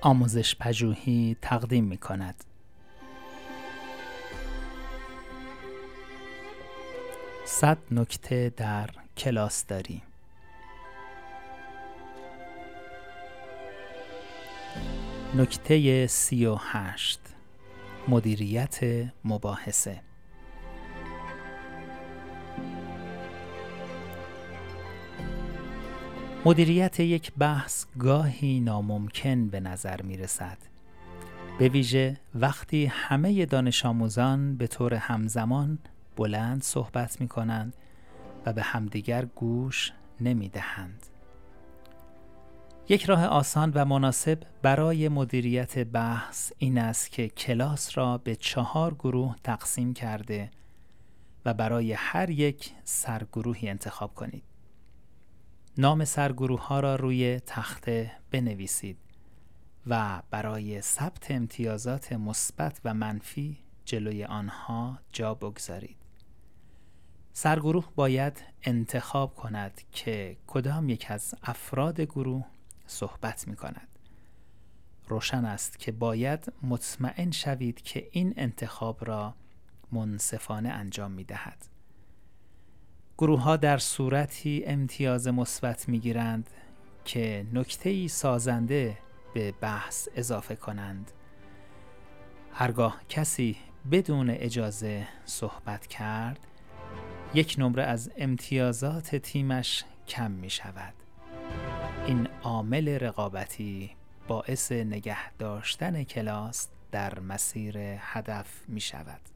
آموزش پژوهی تقدیم می کند. صد نکته در کلاس داری نکته سی و هشت. مدیریت مباحثه. مدیریت یک بحث گاهی ناممکن به نظر می رسد. به ویژه وقتی همه دانش آموزان به طور همزمان بلند صحبت می کنند و به همدیگر گوش نمی دهند. یک راه آسان و مناسب برای مدیریت بحث این است که کلاس را به چهار گروه تقسیم کرده و برای هر یک سرگروهی انتخاب کنید. نام سرگروه ها را روی تخته بنویسید و برای ثبت امتیازات مثبت و منفی جلوی آنها جا بگذارید. سرگروه باید انتخاب کند که کدام یک از افراد گروه صحبت می کند. روشن است که باید مطمئن شوید که این انتخاب را منصفانه انجام می دهد. گروه ها در صورتی امتیاز مثبت می گیرند که نکته سازنده به بحث اضافه کنند. هرگاه کسی بدون اجازه صحبت کرد یک نمره از امتیازات تیمش کم می شود. این عامل رقابتی باعث نگه داشتن کلاس در مسیر هدف می شود.